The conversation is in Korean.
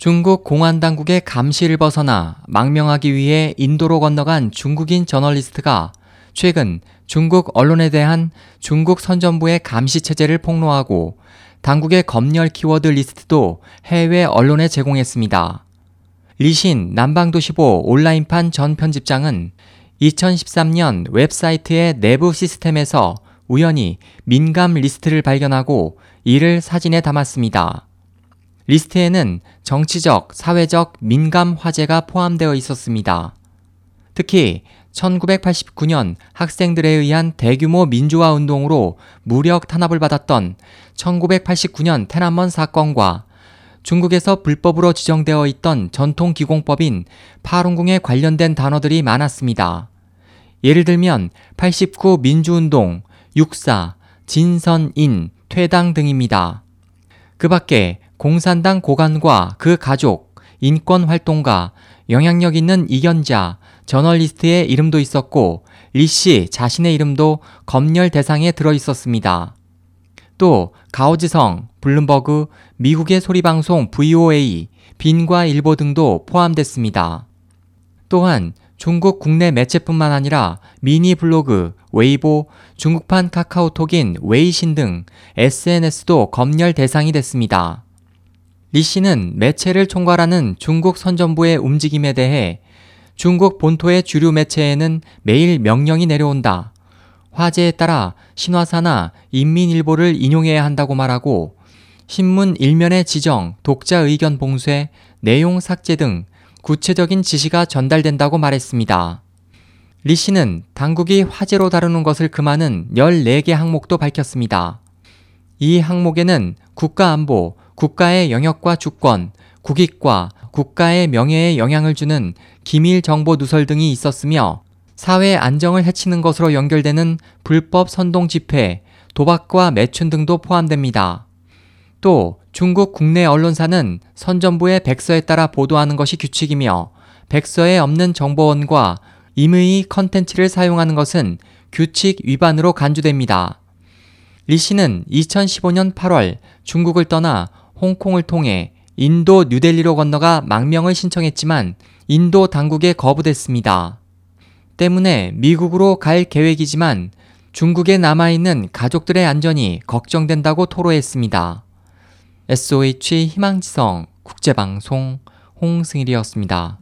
중국 공안 당국의 감시를 벗어나 망명하기 위해 인도로 건너간 중국인 저널리스트가 최근 중국 언론에 대한 중국 선전부의 감시 체제를 폭로하고 당국의 검열 키워드 리스트도 해외 언론에 제공했습니다. 리신 남방도시보 온라인판 전 편집장은 2013년 웹사이트의 내부 시스템에서 우연히 민감 리스트를 발견하고 이를 사진에 담았습니다. 리스트에는 정치적, 사회적 민감 화제가 포함되어 있었습니다. 특히 1989년 학생들에 의한 대규모 민주화 운동으로 무력 탄압을 받았던 1989년 테난먼 사건과 중국에서 불법으로 지정되어 있던 전통 기공법인 파룬궁에 관련된 단어들이 많았습니다. 예를 들면 89 민주운동, 육사, 진선인, 퇴당 등입니다. 그 밖에 공산당 고관과 그 가족, 인권활동가, 영향력 있는 이견자, 저널리스트의 이름도 있었고 리 씨 자신의 이름도 검열 대상에 들어 있었습니다. 또 가오지성, 블룸버그, 미국의 소리방송 VOA, 빈과 일보 등도 포함됐습니다. 또한 중국 국내 매체뿐만 아니라 미니 블로그, 웨이보, 중국판 카카오톡인 웨이신 등 SNS도 검열 대상이 됐습니다. 리 씨는 매체를 총괄하는 중국 선전부의 움직임에 대해 중국 본토의 주류 매체에는 매일 명령이 내려온다. 화제에 따라 신화사나 인민일보를 인용해야 한다고 말하고 신문 일면의 지정, 독자 의견 봉쇄, 내용 삭제 등 구체적인 지시가 전달된다고 말했습니다. 리 씨는 당국이 화제로 다루는 것을 금하는 14개 항목도 밝혔습니다. 이 항목에는 국가안보, 국가의 영역과 주권, 국익과 국가의 명예에 영향을 주는 기밀 정보 누설 등이 있었으며 사회 안정을 해치는 것으로 연결되는 불법 선동 집회, 도박과 매춘 등도 포함됩니다. 또 중국 국내 언론사는 선전부의 백서에 따라 보도하는 것이 규칙이며 백서에 없는 정보원과 임의 컨텐츠를 사용하는 것은 규칙 위반으로 간주됩니다. 리 씨는 2015년 8월 중국을 떠나 홍콩을 통해 인도 뉴델리로 건너가 망명을 신청했지만 인도 당국에 거부됐습니다. 때문에 미국으로 갈 계획이지만 중국에 남아있는 가족들의 안전이 걱정된다고 토로했습니다. SOH 희망지성 국제방송 홍승일이었습니다.